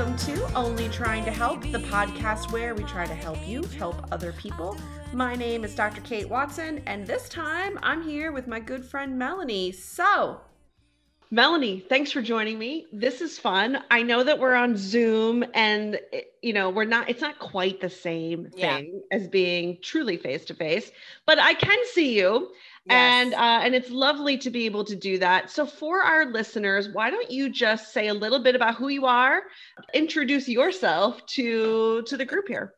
welcome to Only Trying to Help, the podcast where we try to help you help other people. My name is Dr. Kate Watson, and this time I'm here with my good friend Melanie. So, Melanie, thanks for joining me. This is fun. I know that we're on Zoom and you know, we're not it's not quite the same Yeah. thing as being truly face to face, but I can see you and uh, and it's lovely to be able to do that. So for our listeners, why don't you just say a little bit about who you are, introduce yourself to to the group here.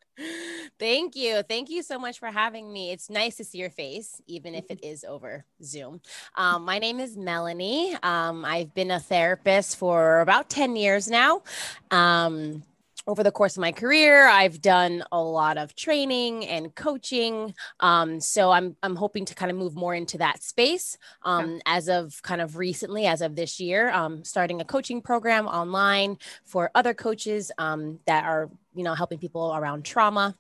Thank you. Thank you so much for having me. It's nice to see your face, even if it is over Zoom. Um, my name is Melanie. Um, I've been a therapist for about 10 years now. Um, over the course of my career, I've done a lot of training and coaching. Um, so I'm I'm hoping to kind of move more into that space. Um, as of kind of recently, as of this year, um, starting a coaching program online for other coaches um, that are you know helping people around trauma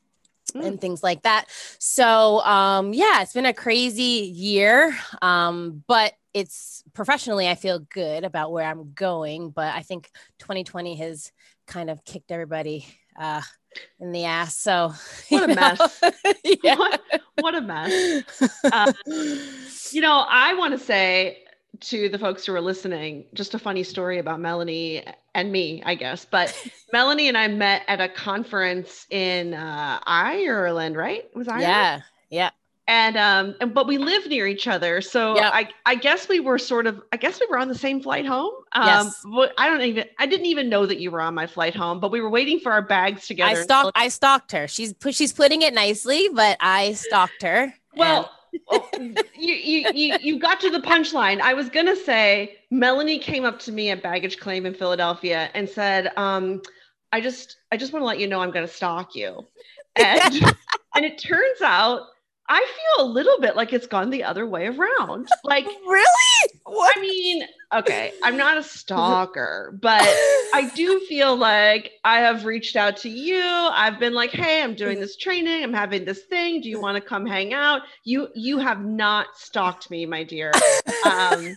Mm. and things like that. So um, yeah, it's been a crazy year, um, but it's professionally I feel good about where I'm going. But I think 2020 has kind of kicked everybody uh, in the ass. So What a know, mess. yeah. What, what a mess. Uh, You know, I want to say to the folks who are listening, just a funny story about Melanie and me, I guess. But Melanie and I met at a conference in uh, Ireland, right? Was Ireland? yeah, yeah. And um, and but we live near each other, so Yep. I I guess we were sort of I guess we were on the same flight home. Um, Yes. I don't even I didn't even know that you were on my flight home, but we were waiting for our bags together. I stalked. I stalked her. She's. She's putting it nicely, but I stalked her. Well, oh, you, you you you got to the punchline. I was gonna say Melanie came up to me at baggage claim in Philadelphia and said, um, "I just I just want to let you know I'm gonna stalk you," and and it turns out I feel a little bit like it's gone the other way around. Like, really? What? I mean, okay, I'm not a stalker, but I do feel like I have reached out to you. I've been like, "Hey, I'm doing this training. I'm having this thing. Do you want to come hang out?" You you have not stalked me, my dear. Um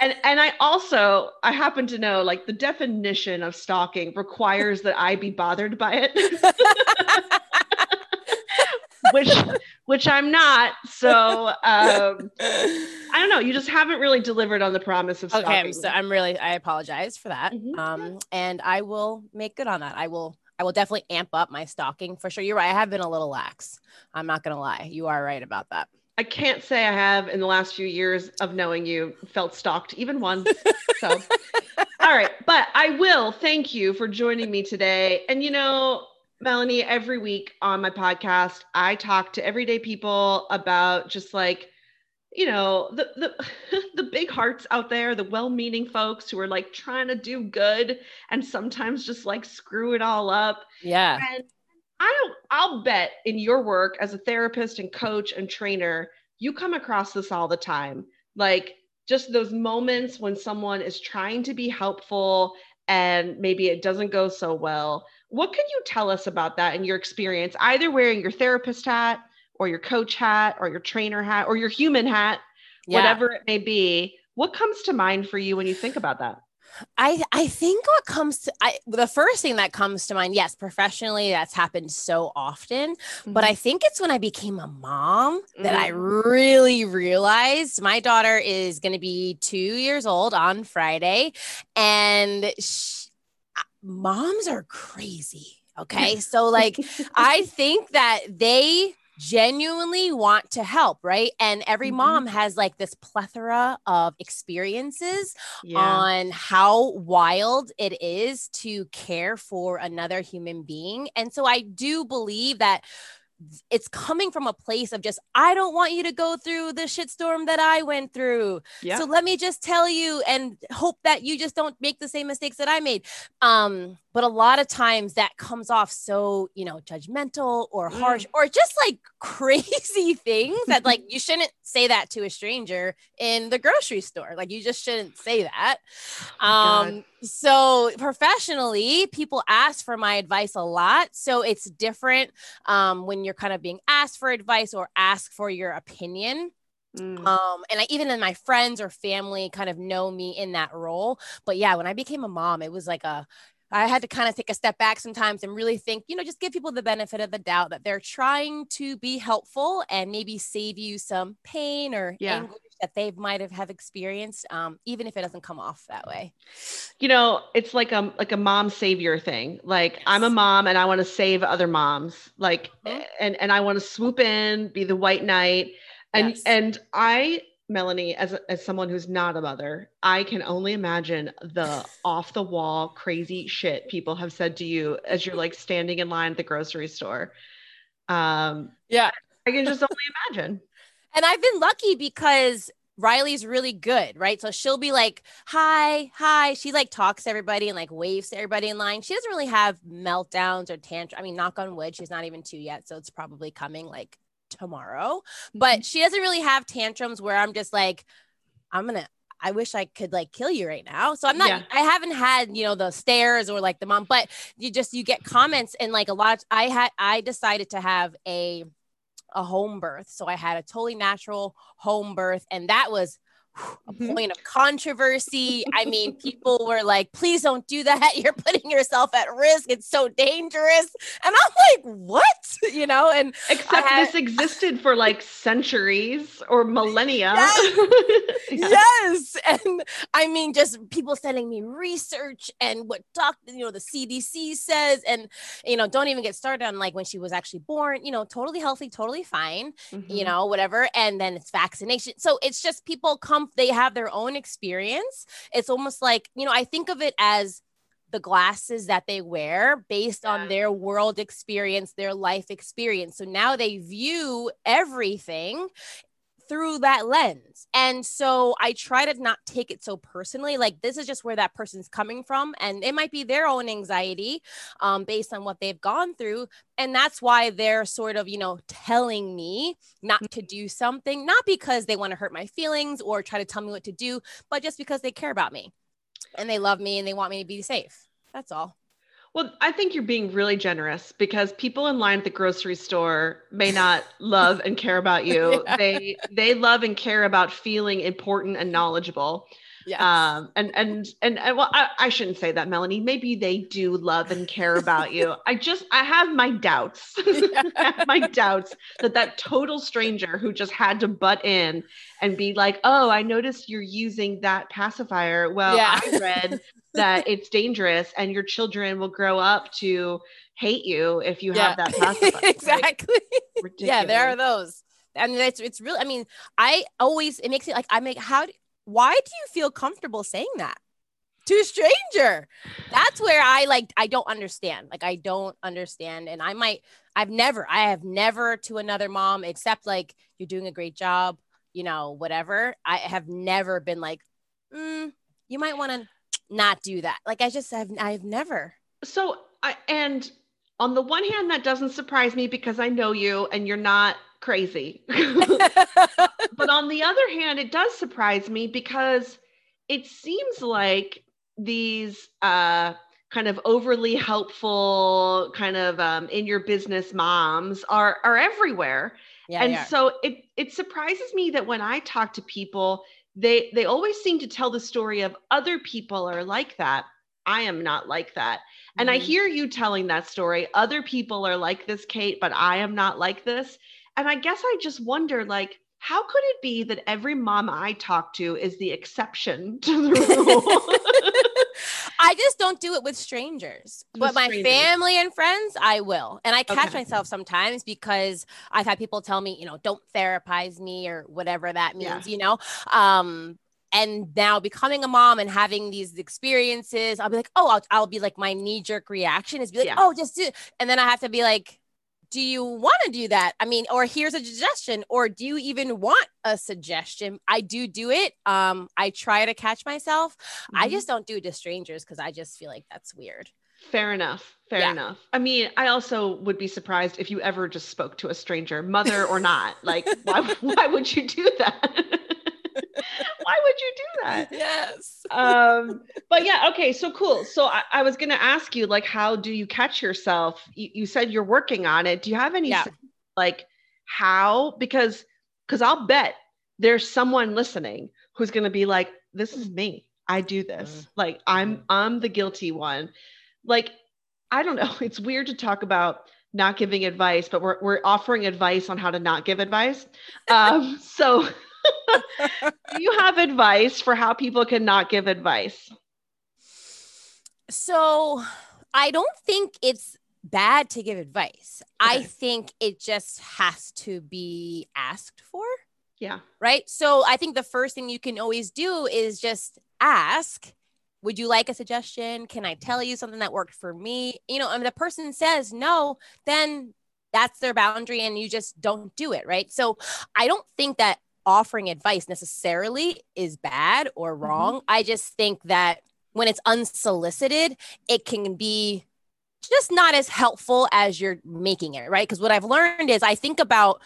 and and I also I happen to know like the definition of stalking requires that I be bothered by it. which which I'm not. So um I don't know, you just haven't really delivered on the promise of stalking. okay, so I'm really. I apologize for that. Mhm. Um, and I will make good on that. I will. I will definitely amp up my stalking for sure. You're right. I have been a little lax. I'm not gonna lie. You are right about that. I can't say I have in the last few years of knowing you felt stalked even once. So, all right, but I will thank you for joining me today. And you know, Melanie, every week on my podcast, I talk to everyday people about just like, you know, the the the big hearts out there, the well-meaning folks who are like trying to do good and sometimes just like screw it all up. Yeah. And I don't, I'll bet in your work as a therapist and coach and trainer, you come across this all the time. Like just those moments when someone is trying to be helpful and maybe it doesn't go so well. What can you tell us about that in your experience, either wearing your therapist hat or your coach hat or your trainer hat or your human hat, Yeah. whatever it may be? What comes to mind for you when you think about that? I I think what comes to I the first thing that comes to mind, yes, professionally, that's happened so often. But mm-hmm. I think it's when I became a mom that I mm. really realized my daughter is going to be two years old on Friday, and sh moms are crazy. Okay, so like I think that they genuinely want to help, right? And every Mhm. mom has like this plethora of experiences yeah. on how wild it is to care for another human being. And so I do believe that it's coming from a place of just, I don't want you to go through the shitstorm that I went through. yeah. So let me just tell you and hope that you just don't make the same mistakes that I made. Um, but a lot of times that comes off so you know judgmental or Mm. harsh or just like crazy things that like you shouldn't say that to a stranger in the grocery store like you just shouldn't say that God. um so professionally people ask for my advice a lot so it's different um when you're kind of being asked for advice or ask for your opinion Mm. um and I, even in my friends or family kind of know me in that role but yeah when i became a mom it was like a i had to kind of take a step back sometimes and really think you know just give people the benefit of the doubt that they're trying to be helpful and maybe save you some pain or Yeah. anguish that they might have have experienced um even if it doesn't come off that way you know it's like a like a mom savior thing like i'm a mom and i want to save other moms like Mhm. and and i want to swoop in be the white knight and Yes. and i melanie as as someone who's not a mother i can only imagine the off the wall crazy shit people have said to you as you're like standing in line at the grocery store um yeah i can just only imagine And I've been lucky because Riley's really good, right? So she'll be like, hi, hi. She like talks to everybody and like waves to everybody in line. She doesn't really have meltdowns or tantrums. I mean, knock on wood, she's not even two yet. So it's probably coming like tomorrow. But mm-hmm. she doesn't really have tantrums where I'm just like, I'm to. I wish I could like kill you right now. So I'm not, Yeah. I haven't had, you know, the stares or like the mom, but you just, you get comments and like a lot, I had, I decided to have a, a home birth. So I had a totally natural home birth, and that was a Mhm. point of controversy. I mean, people were like, please don't do that. You're putting yourself at risk. It's so dangerous. And I'm like, what? You know, and except had- this existed for like centuries or millennia Yeah. yes. And I mean, just people sending me research and what doc, you know, the CDC says, and you know, don't even get started on like when she was actually born, you know, totally healthy, totally fine. you Mhm. know, whatever. And then it's vaccination. So it's just people come, they have their own experience. It's almost like, you know, I think of it as the glasses that they wear based Yeah. on their world experience, their life experience. So now they view everything through that lens. And so I try to not take it so personally. Like this is just where that person's coming from. And it might be their own anxiety um, based on what they've gone through. And that's why they're sort of, you know, telling me not to do something, not because they want to hurt my feelings or try to tell me what to do, but just because they care about me and they love me and they want me to be safe. That's all. Well, I think you're being really generous because people in line at the grocery store may not love and care about you. Yeah. They they love and care about feeling important and knowledgeable. Yeah. Um, and and and, and well, I, I shouldn't say that, Melanie. Maybe they do love and care about you. I just I have my doubts. Have my doubts that that total stranger who just had to butt in and be like, "Oh, I noticed you're using that pacifier." Well, Yeah. I read that it's dangerous and your children will grow up to hate you if you have that pacifier. Exactly. ridiculous. Yeah, there are those. I mean, it's it's really. I mean, I always it makes it like I make how. do- Why do you feel comfortable saying that to a stranger? That's where I like. I don't understand. Like I don't understand, and I might. I've never. I have never to another mom except like you're doing a great job. You know, whatever. I have never been like, mm, you might want to not do that. Like I just have. I've never. So I and on the one hand, that doesn't surprise me because I know you and you're not crazy. but on the other hand, it does surprise me because it seems like these uh kind of overly helpful kind of um, in your business moms are are everywhere yeah. and so it it surprises me that when i talk to people they they always seem to tell the story of other people are like that i am not like that and i Mhm. hear you telling that story other people are like this kate but i am not like this and i guess i just wonder like how could it be that every mom i talk to is the exception to the rule I just don't do it with strangers. With But my strangers. family and friends, I will. And I catch Okay. myself sometimes because I've had people tell me, you know, don't therapize me or whatever that Yeah. means, you know. Um and now becoming a mom and having these experiences, I'll be like, oh, I'll, I'll be like, my knee jerk reaction is be like, Yeah. oh, just do it. And then I have to be like, do you want to do that? I mean, or here's a suggestion, or do you even want a suggestion? I do do it. Um, I try to catch myself. I Mhm. just don't do it to strangers because I just feel like that's weird. Fair enough. Fair Yeah. enough. I mean, I also would be surprised if you ever just spoke to a stranger, mother or not. Like, why why would you do that? why would you do that? Yes. um but yeah okay so cool. So I, I was gonna ask you like how do you catch yourself? You, you said you're working on it. Do you have any Yeah. sense, like how? Because because i'll bet there's someone listening who's gonna be like this is me. I do this. Mhm. like i'm i'm the guilty one. Like i don't know. It's weird to talk about not giving advice but we're, we're offering advice on how to not give advice. Um so do you have advice for how people can not give advice So I don't think it's bad to give advice. I think it just has to be asked for. yeah right? So I think the first thing you can always do is just ask, would you like a suggestion? Can I tell you something that worked for me? You know, and the person says no, then that's their boundary and you just don't do it, right? So I don't think that offering advice necessarily is bad or mm-hmm. wrong. I just think that when it's unsolicited, it can be just not as helpful as you're making it, right? Because what I've learned is I think about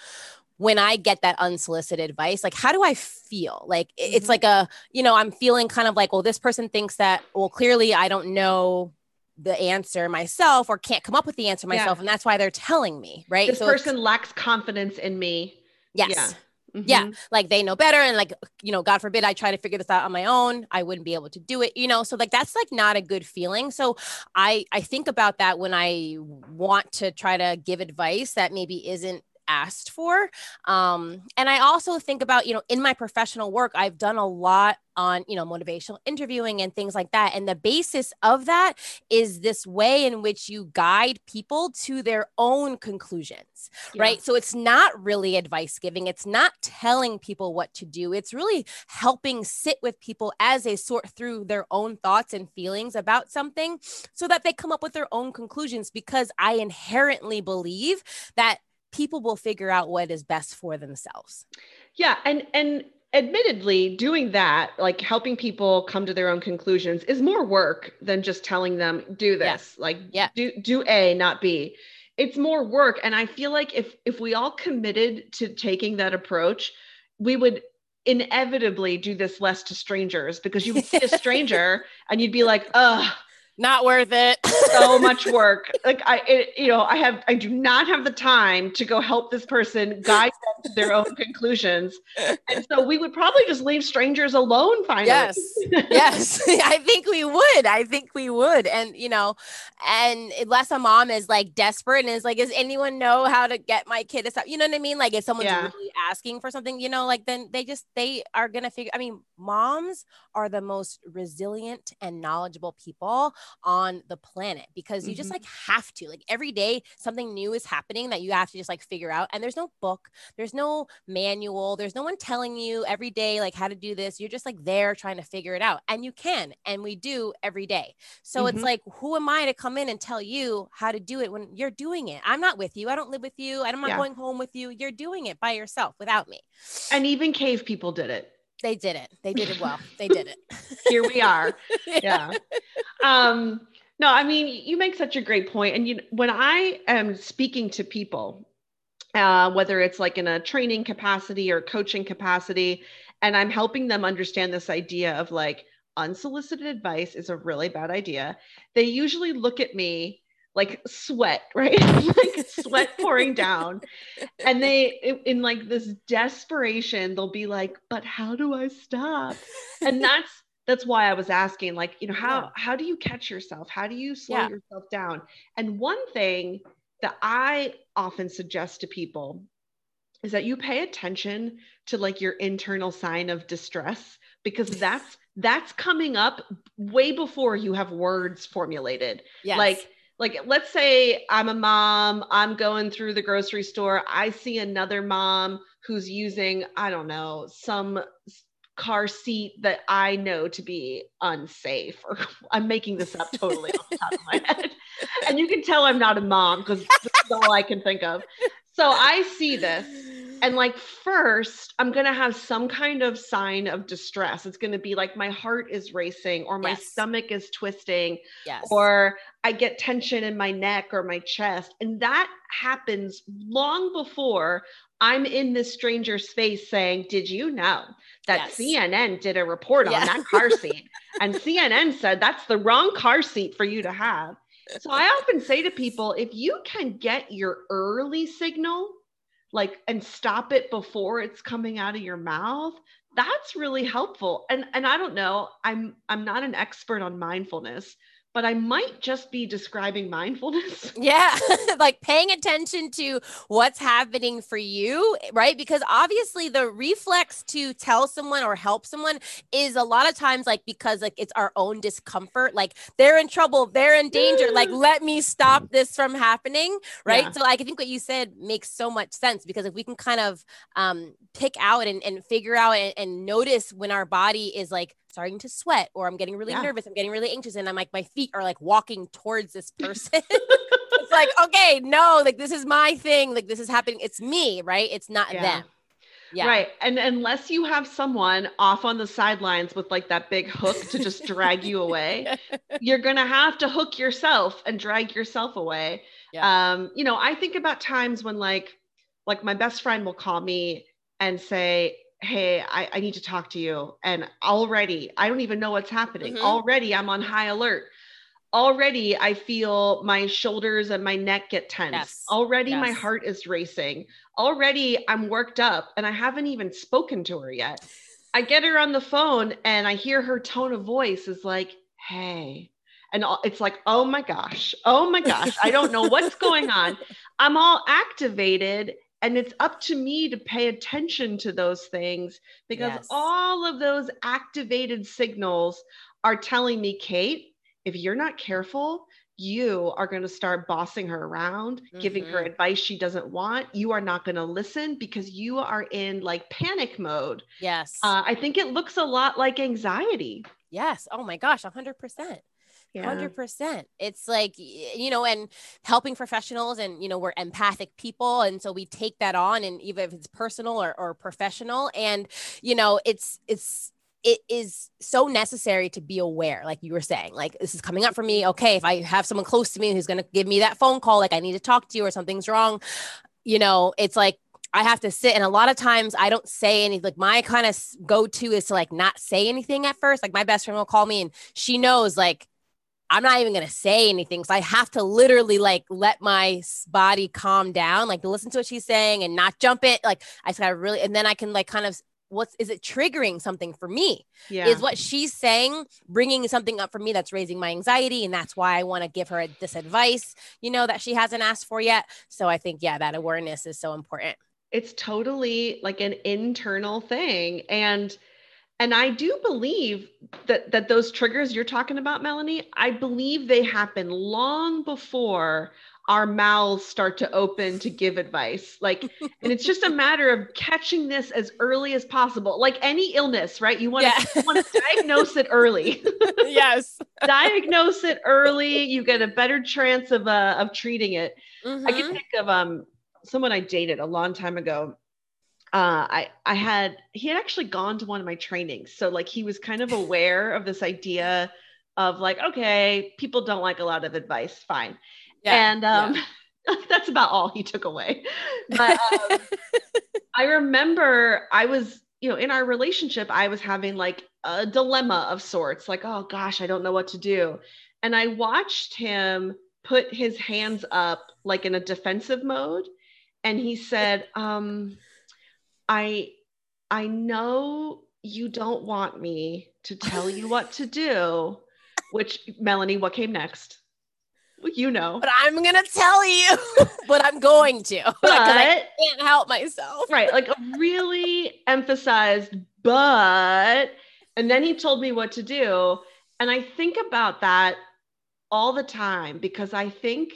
when I get that unsolicited advice, like how do I feel? Like it- it's mm-hmm. like a, you know, I'm feeling kind of like, well, this person thinks that, well, clearly I don't know the answer myself or can't come up with the answer Yeah. myself. And that's why they're telling me, right? this So person lacks confidence in me yes. yeah. Yeah, Mhm. like they know better, and like you know, God forbid I try to figure this out on my own, I wouldn't be able to do it. You know, so like that's like not a good feeling. So I I think about that when I want to try to give advice that maybe isn't asked for um and i also think about you know in my professional work i've done a lot on you know motivational interviewing and things like that and the basis of that is this way in which you guide people to their own conclusions Yeah. right? So it's not really advice giving, it's not telling people what to do. It's really helping sit with people as they sort through their own thoughts and feelings about something so that they come up with their own conclusions because I inherently believe that people will figure out what is best for themselves. yeah and and admittedly doing that like helping people come to their own conclusions is more work than just telling them do Yeah. this like Yeah. do do a not b it's more work and i feel like if if we all committed to taking that approach we would inevitably do this less to strangers because you would see a stranger and you'd be like ugh Not worth it. so much work. Like I, it, you know, I have, I do not have the time to go help this person guide them to their own conclusions, and so we would probably just leave strangers alone. Finally, Yes. yes i think we would i think we would and you know and unless a mom is like desperate and is like does anyone know how to get my kid to stop you know what i mean like if someone's Yeah. really asking for something you know like then they just they are gonna figure i mean moms are the most resilient and knowledgeable people on the planet because you just Mhm. like have to like every day something new is happening that you have to just like figure out and there's no book there's no manual there's no one telling you every day like how to do this you're just like there trying to figure it out and you can and we do every day so Mhm. it's like who am i to come in and tell you how to do it when you're doing it i'm not with you i don't live with you i'm not Yeah. going home with you you're doing it by yourself without me and even cave people did it. They did it they did it well they did it Here we are. yeah. Um, no, I mean, you make such a great point. And you, when I am speaking to people, uh, whether it's like in a training capacity or coaching capacity, and I'm helping them understand this idea of like unsolicited advice is a really bad idea, they usually look at me like sweat, right? like sweat pouring down. And they, in, like this desperation, they'll be like, but how do I stop? And that's, that's why I was asking, like, you know, how Yeah. how do you catch yourself? How do you slow Yeah. yourself down? And one thing that I often suggest to people is that you pay attention to like your internal sign of distress because that's that's coming up way before you have words formulated. yes. Like like let's say I'm a mom, I'm going through the grocery store, I see another mom who's using I don't know, some car seat that I know to be unsafe or I'm making this up totally off the top of my head. And you can tell I'm not a mom because this is all I can think of. So I see this and like first i'm going to have some kind of sign of distress it's going to be like my heart is racing or my Yes. stomach is twisting yes. or i get tension in my neck or my chest and that happens long before i'm in this stranger's face saying did you know that Yes. cnn did a report on that car seat and cnn said that's the wrong car seat for you to have so i often say to people if you can get your early signal like and stop it before it's coming out of your mouth that's really helpful. And and i don't know i'm i'm not an expert on mindfulness but i might just be describing mindfulness Yeah, like paying attention to what's happening for you, right? Because obviously the reflex to tell someone or help someone is a lot of times like because like it's our own discomfort, like they're in trouble, they're in danger, like let me stop this from happening, right? Yeah. So like I think what you said makes so much sense because if we can kind of um pick out and, and figure out and, and notice when our body is like starting to sweat or I'm getting really Yeah. nervous, I'm getting really anxious, and I'm like my feet are like walking towards this person. it's like, okay, no, like this is my thing. Like this is happening. It's me, right? It's not Yeah. them. Yeah. right and unless you have someone off on the sidelines with like that big hook to just drag you away you're gonna have to hook yourself and drag yourself away Yeah. um you know i think about times when like like my best friend will call me and say hey I, I need to talk to you and already i don't even know what's happening. Mhm. already i'm on high alert. Already i feel my shoulders and my neck get tense. Yes. already my heart is racing. Already i'm worked up and i haven't even spoken to her yet. I get her on the phone and i hear her tone of voice is like hey and it's like oh my gosh. Oh my gosh. I don't know what's going on. I'm all activated and it's up to me to pay attention to those things because Yes. all of those activated signals are telling me kate if you're not careful you are going to start bossing her around giving her Mhm. advice she doesn't want you are not going to listen because you are in like panic mode Yes. uh, i think it looks a lot like anxiety yes. Oh my gosh, 100%. Yeah Hundred percent. It's like you know, and helping professionals, and you know, we're empathic people, and so we take that on, and even if it's personal or, or professional, and you know, it's it's it is so necessary to be aware, like you were saying, like this is coming up for me. Okay, if I have someone close to me who's going to give me that phone call, like I need to talk to you or something's wrong, you know, it's like I have to sit. And a lot of times I don't say anything. Like my kind of go to is to like not say anything at first. Like my best friend will call me and she knows like I'm not even gonna say anything. So I have to literally like let my body calm down, like to listen to what she's saying and not jump it. Like I just gotta really, and then I can like kind of what's is it triggering something for me? yeah Is what she's saying bringing something up for me that's raising my anxiety, and that's why I want to give her this advice, you know, that she hasn't asked for yet. So I think yeah, that awareness is so important. it's totally like an internal thing and and i do believe that that those triggers you're talking about melanie i believe they happen long before our mouths start to open to give advice like and it's just a matter of catching this as early as possible like any illness right you want to Yeah. want to diagnose it early yes. diagnose it early you get a better chance of uh, of treating it I Mhm. can think of um someone I dated a long time ago. Uh, I I had he had actually gone to one of my trainings, so like he was kind of aware of this idea of like, okay, people don't like a lot of advice, fine, Yeah. and um, that's about all he took away. But um, I remember I was, you know, in our relationship, I was having like a dilemma of sorts, like, oh gosh, I don't know what to do. And I watched him put his hands up like in a defensive mode. And he said, um, I I know you don't want me to tell you what to do, which Melanie, what came next? Well, you know. but I'm gonna tell you, but I'm going to. Because I But can't help myself. right like a really emphasized but and then he told me what to do and i think about that all the time because i think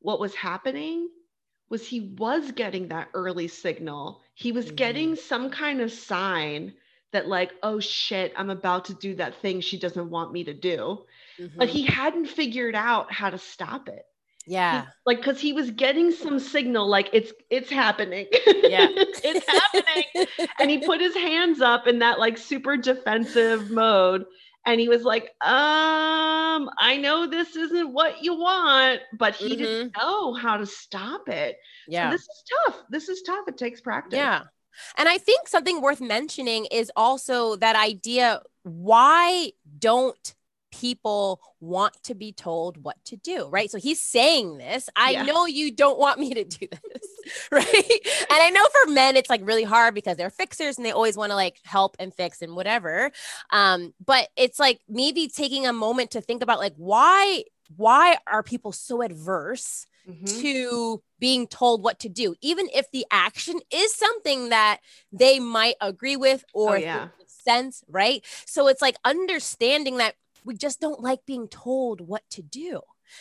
what was happening was he was getting that early signal he was Mhm. getting some kind of sign that like oh shit i'm about to do that thing she doesn't want me to do but Mhm. he hadn't figured out how to stop it Yeah. like because he was getting some signal like it's it's happening Yeah. it's happening and he put his hands up in that like super defensive mode and he was like um i know this isn't what you want but he didn't know how to stop it So Yeah. this is tough this is tough it takes practice Yeah. And I think something worth mentioning is also that idea why don't people want to be told what to do, right? So he's saying this. I Yeah. know you don't want me to do this, right? And I know for men it's like really hard because they're fixers and they always want to like help and fix and whatever. Um, but it's like maybe taking a moment to think about like why why are people so adverse Mhm. to being told what to do, even if the action is something that they might agree with or Oh, yeah. sense, right? So it's like understanding that we just don't like being told what to do.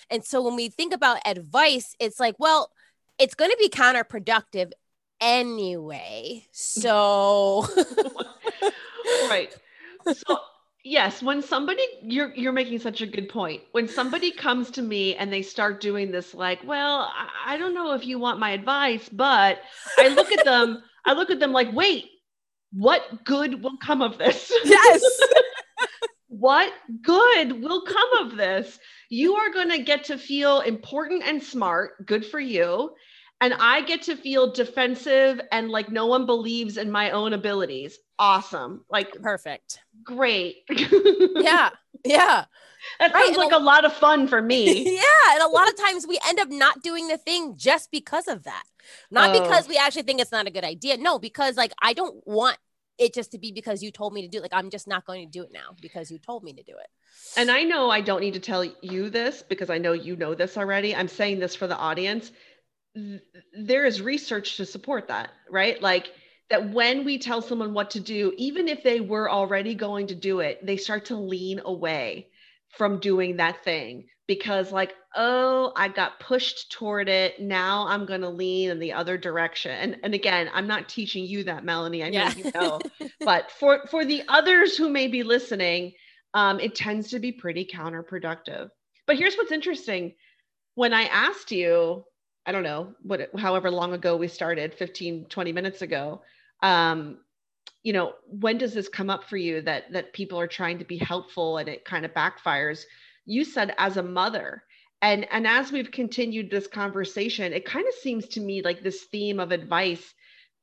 And so when we think about advice, it's like, well, it's going to be counterproductive anyway. So, right so yes when somebody you're you're making such a good point when somebody comes to me and they start doing this like well I, I don't know if you want my advice but i look at them i look at them like wait what good will come of this yes. what good will come of this you are going to get to feel important and smart good for you and i get to feel defensive and like no one believes in my own abilities awesome like Perfect. great Yeah. Yeah. that Right, sounds like a- a lot of fun for me yeah. And a lot of times we end up not doing the thing just because of that. Not Oh. because we actually think it's not a good idea. No, because like I don't want it just to be because you told me to do it. Like I'm just not going to do it now because you told me to do it. and i know i don't need to tell you this because i know you know this already i'm saying this for the audience there is research to support that right like that when we tell someone what to do even if they were already going to do it they start to lean away from doing that thing because like oh i got pushed toward it. Now i'm going to lean in the other direction. And and again i'm not teaching you that melanie. I know Yeah. you know. But for for the others who may be listening um, it tends to be pretty counterproductive. But here's what's interesting. When i asked you i don't know what however long ago we started 15 20 minutes ago um, you know when does this come up for you that that people are trying to be helpful and it kind of backfires you said as a mother and and as we've continued this conversation it kind of seems to me like this theme of advice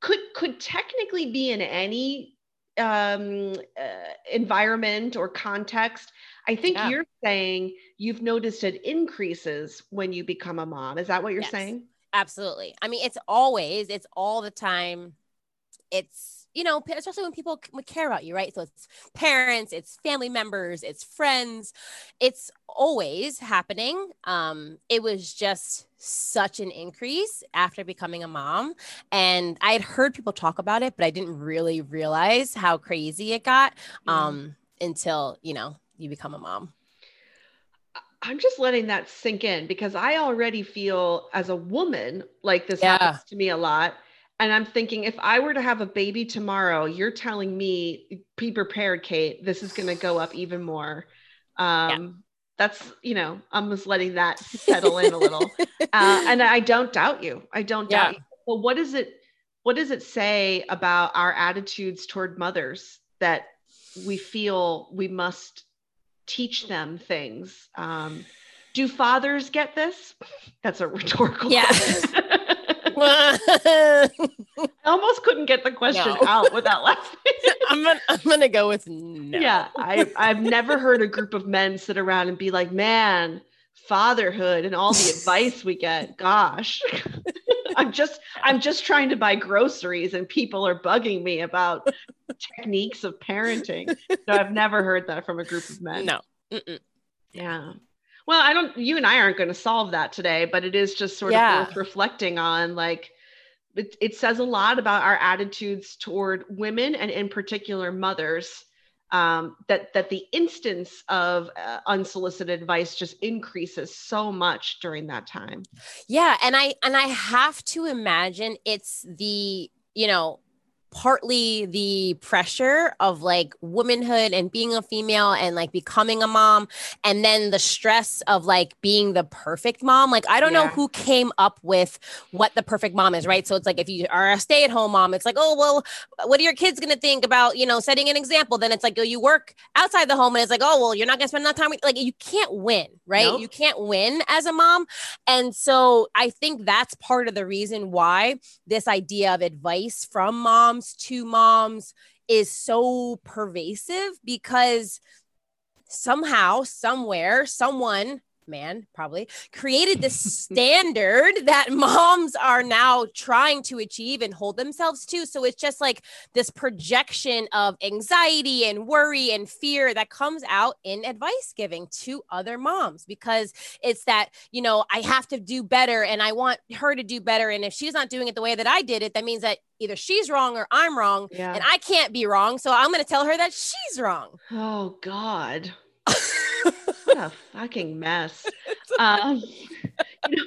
could could technically be in any um uh, environment or context i think Yeah. you're saying you've noticed it increases when you become a mom is that what you're Yes. saying Absolutely. I mean, it's always, it's all the time. It's, you know, especially when people care about you, right? So it's parents, it's family members, it's friends. It's always happening. Um, it was just such an increase after becoming a mom. And I had heard people talk about it, but I didn't really realize how crazy it got Yeah. um, until, you know, you become a mom. I'm just letting that sink in because I already feel as a woman like this Yeah. happens to me a lot. And I'm thinking if I were to have a baby tomorrow, you're telling me, be prepared, Kate, this is going to go up even more. Um, That's, you know, I'm just letting that settle in a little. Uh, and I don't doubt you. I don't doubt you. But what does it, what does it say about our attitudes toward mothers that we feel we must teach them things. Um, do fathers get this? That's a rhetorical Yeah. I almost couldn't get the question No. out without laughing. I'm gonna, I'm gonna go with no. Yeah, I, I've never heard a group of men sit around and be like, man, fatherhood and all the advice we get. Gosh. I'm just I'm just trying to buy groceries and people are bugging me about techniques of parenting. No, I've never heard that from a group of men. No. Mm-mm. Yeah. Well, I don't, you and I aren't going to solve that today, but it is just sort Yeah. of worth reflecting on. Like, it, it says a lot about our attitudes toward women and, in particular, mothers. Um, that that the instance of uh, unsolicited advice just increases so much during that time. Yeah, and I and I have to imagine it's the, you know, partly the pressure of like womanhood and being a female and like becoming a mom and then the stress of like being the perfect mom. Like i don't know who came up with what the perfect mom is right? So it's like if you are a stay-at-home mom it's like oh well what are your kids going to think about you know setting an example? Then it's like oh you work outside the home and it's like oh well you're not going to spend enough time with like you can't win right? You can't win as a mom. And so i think that's part of the reason why this idea of advice from moms to moms is so pervasive because somehow, somewhere, someone, man, probably created the standard that moms are now trying to achieve and hold themselves to. So it's just like this projection of anxiety and worry and fear that comes out in advice giving to other moms because it's that, you know, I have to do better and I want her to do better. And if she's not doing it the way that I did it, that means that either she's wrong or I'm wrong. Yeah. And I can't be wrong. So I'm going to tell her that she's wrong. Oh God. what a fucking mess. Um, you know,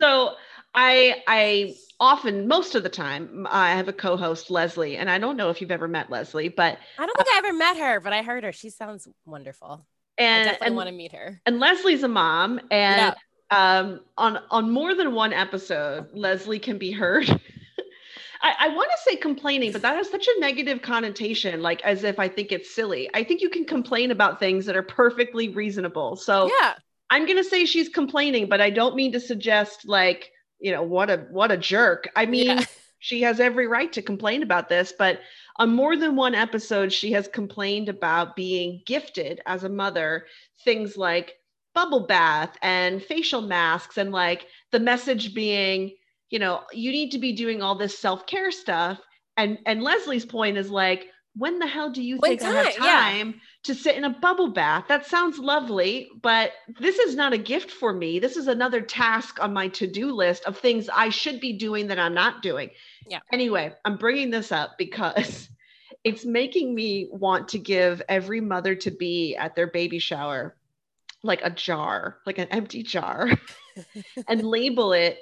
so I I often most of the time I have a co-host Leslie, and I don't know if you've ever met Leslie, but I don't think I ever met her, but I heard her. She sounds wonderful. And I definitely and, want to meet her. and Leslie's a mom, and um, on on more than one episode, Leslie can be heard. I, I want to say complaining, but that has such a negative connotation, like as if I think it's silly. I think you can complain about things that are perfectly reasonable. So Yeah. I'm gonna say she's complaining, but I don't mean to suggest like, you know, what a what a jerk. I mean, Yeah. she has every right to complain about this, but on more than one episode, she has complained about being gifted as a mother things like bubble bath and facial masks, and like the message being, you know, you need to be doing all this self-care stuff. And and Leslie's point is like, when the hell do you When think I have time- yeah. time to sit in a bubble bath? That sounds lovely, but this is not a gift for me. This is another task on my to-do list of things I should be doing that I'm not doing. Yeah. Anyway, I'm bringing this up because it's making me want to give every mother to be at their baby shower like a jar, like an empty jar, and label it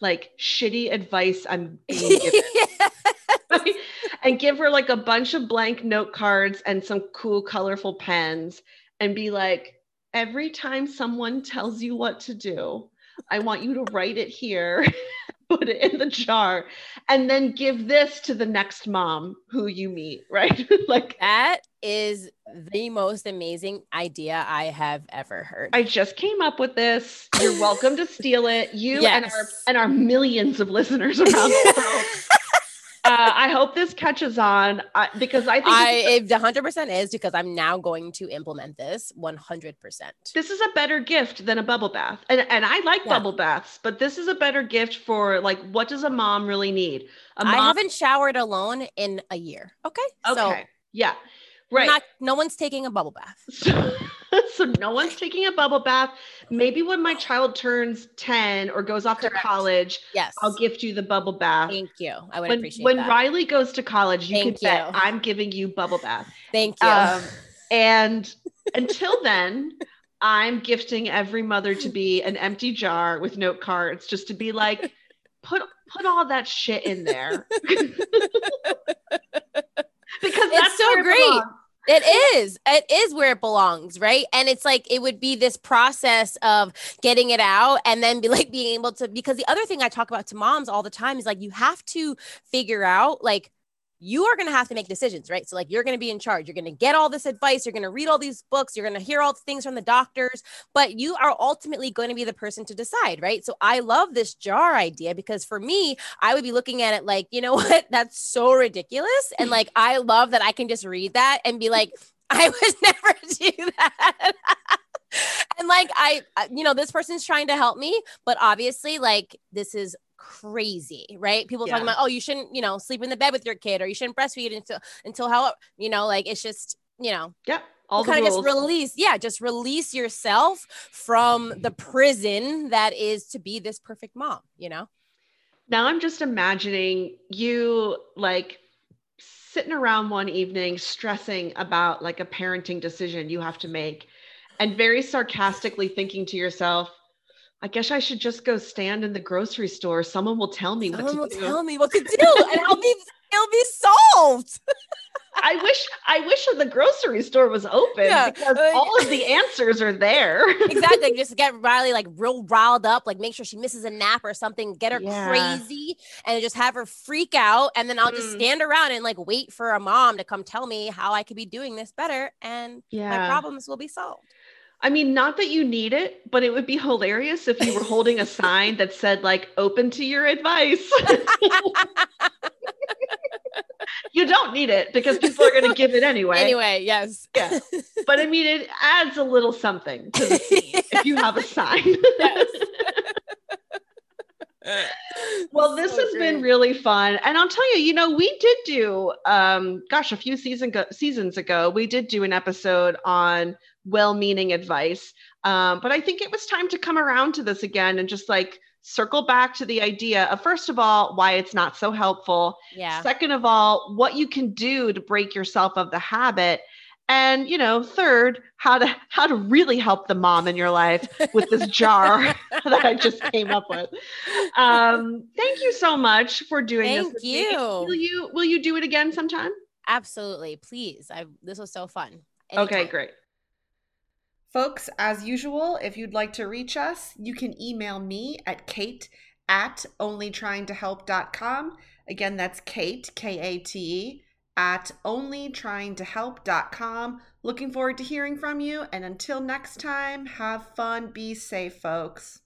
like shitty advice I'm being given. and give her like a bunch of blank note cards and some cool, colorful pens and be like, every time someone tells you what to do, I want you to write it here, put it in the jar, and then give this to the next mom who you meet, right? like, that is the most amazing idea I have ever heard. I just came up with this. You're welcome to steal it. You and our and our millions of listeners around the world. uh, I hope this catches on uh, because I think I this, it 100% is because I'm now going to implement this 100%. this is a better gift than a bubble bath, and and I like Yeah. bubble baths, but this is a better gift for like what does a mom really need? A I mom, haven't showered alone in a year. Okay. okay, So yeah, right. not no one's taking a bubble bath. So, so no one's taking a bubble bath. Maybe when my child turns 10 or goes off Correct. to college, Yes. I'll gift you the bubble bath. Thank you. I would when appreciate when that. Riley goes to college, you Thank can bet. I'm giving you bubble bath. Thank you. Um, and until then, I'm gifting every mother to be an empty jar with note cards, just to be like, put put all that shit in there. because that's so great. It is. It is where it belongs, right? And it's like it would be this process of getting it out and then be like being able to because the other thing I talk about to moms all the time is like you have to figure out like you are going to have to make decisions, right? So like you're going to be in charge. You're going to get all this advice, you're going to read all these books, you're going to hear all the things from the doctors, but you are ultimately going to be the person to decide, right? So I love this jar idea because for me, I would be looking at it like, you know what? That's so ridiculous. And like, I love that I can just read that and be like, I would never do that. and like, I, uh, you know, this person's trying to help me, but obviously, like, this is crazy, right? People talking about, oh, you shouldn't, you know, sleep in the bed with your kid or you shouldn't breastfeed until, until how, you know, like, it's just, you know, Yep. All kind of just release yeah just release yourself from the prison that is to be this perfect mom you know now I'm just imagining you like sitting around one evening stressing about like a parenting decision you have to make and very sarcastically thinking to yourself, I guess I should just go stand in the grocery store. Someone will tell me Someone what to do. Someone will tell me what to do, and I'll be it'll be solved. I wish I wish the grocery store was open Yeah, because all of the answers are there. exactly. Just get Riley like real riled up, like make sure she misses a nap or something, get her Yeah. crazy, and just have her freak out. And then I'll just Mm. stand around and like wait for a mom to come tell me how I could be doing this better, and my problems will be solved. I mean, not that you need it, but it would be hilarious if you were holding a sign that said like open to your advice. you don't need it because people are going to give it anyway. anyway, yes. Yeah. But I mean, it adds a little something to the scene if you have a sign. Yes. well, this So has been really fun. And I'll tell you, you know, we did do um gosh, a few season go- seasons ago, we did do an episode on well-meaning advice. Um, but I think it was time to come around to this again and just like circle back to the idea of first of all, why it's not so helpful. Yeah. Second of all, what you can do to break yourself of the habit. And you know, third, how to how to really help the mom in your life with this jar that I just came up with. Um, thank you so much for doing this. Thank with me. you. Will you will you do it again sometime? Absolutely. Please. I this was so fun. Okay, great. Folks, as usual, if you'd like to reach us, you can email me at kate at onlytryingtohelp.com. Again, that's Kate, K A T E, at onlytryingtohelp.com. Looking forward to hearing from you. And until next time, have fun, be safe, folks.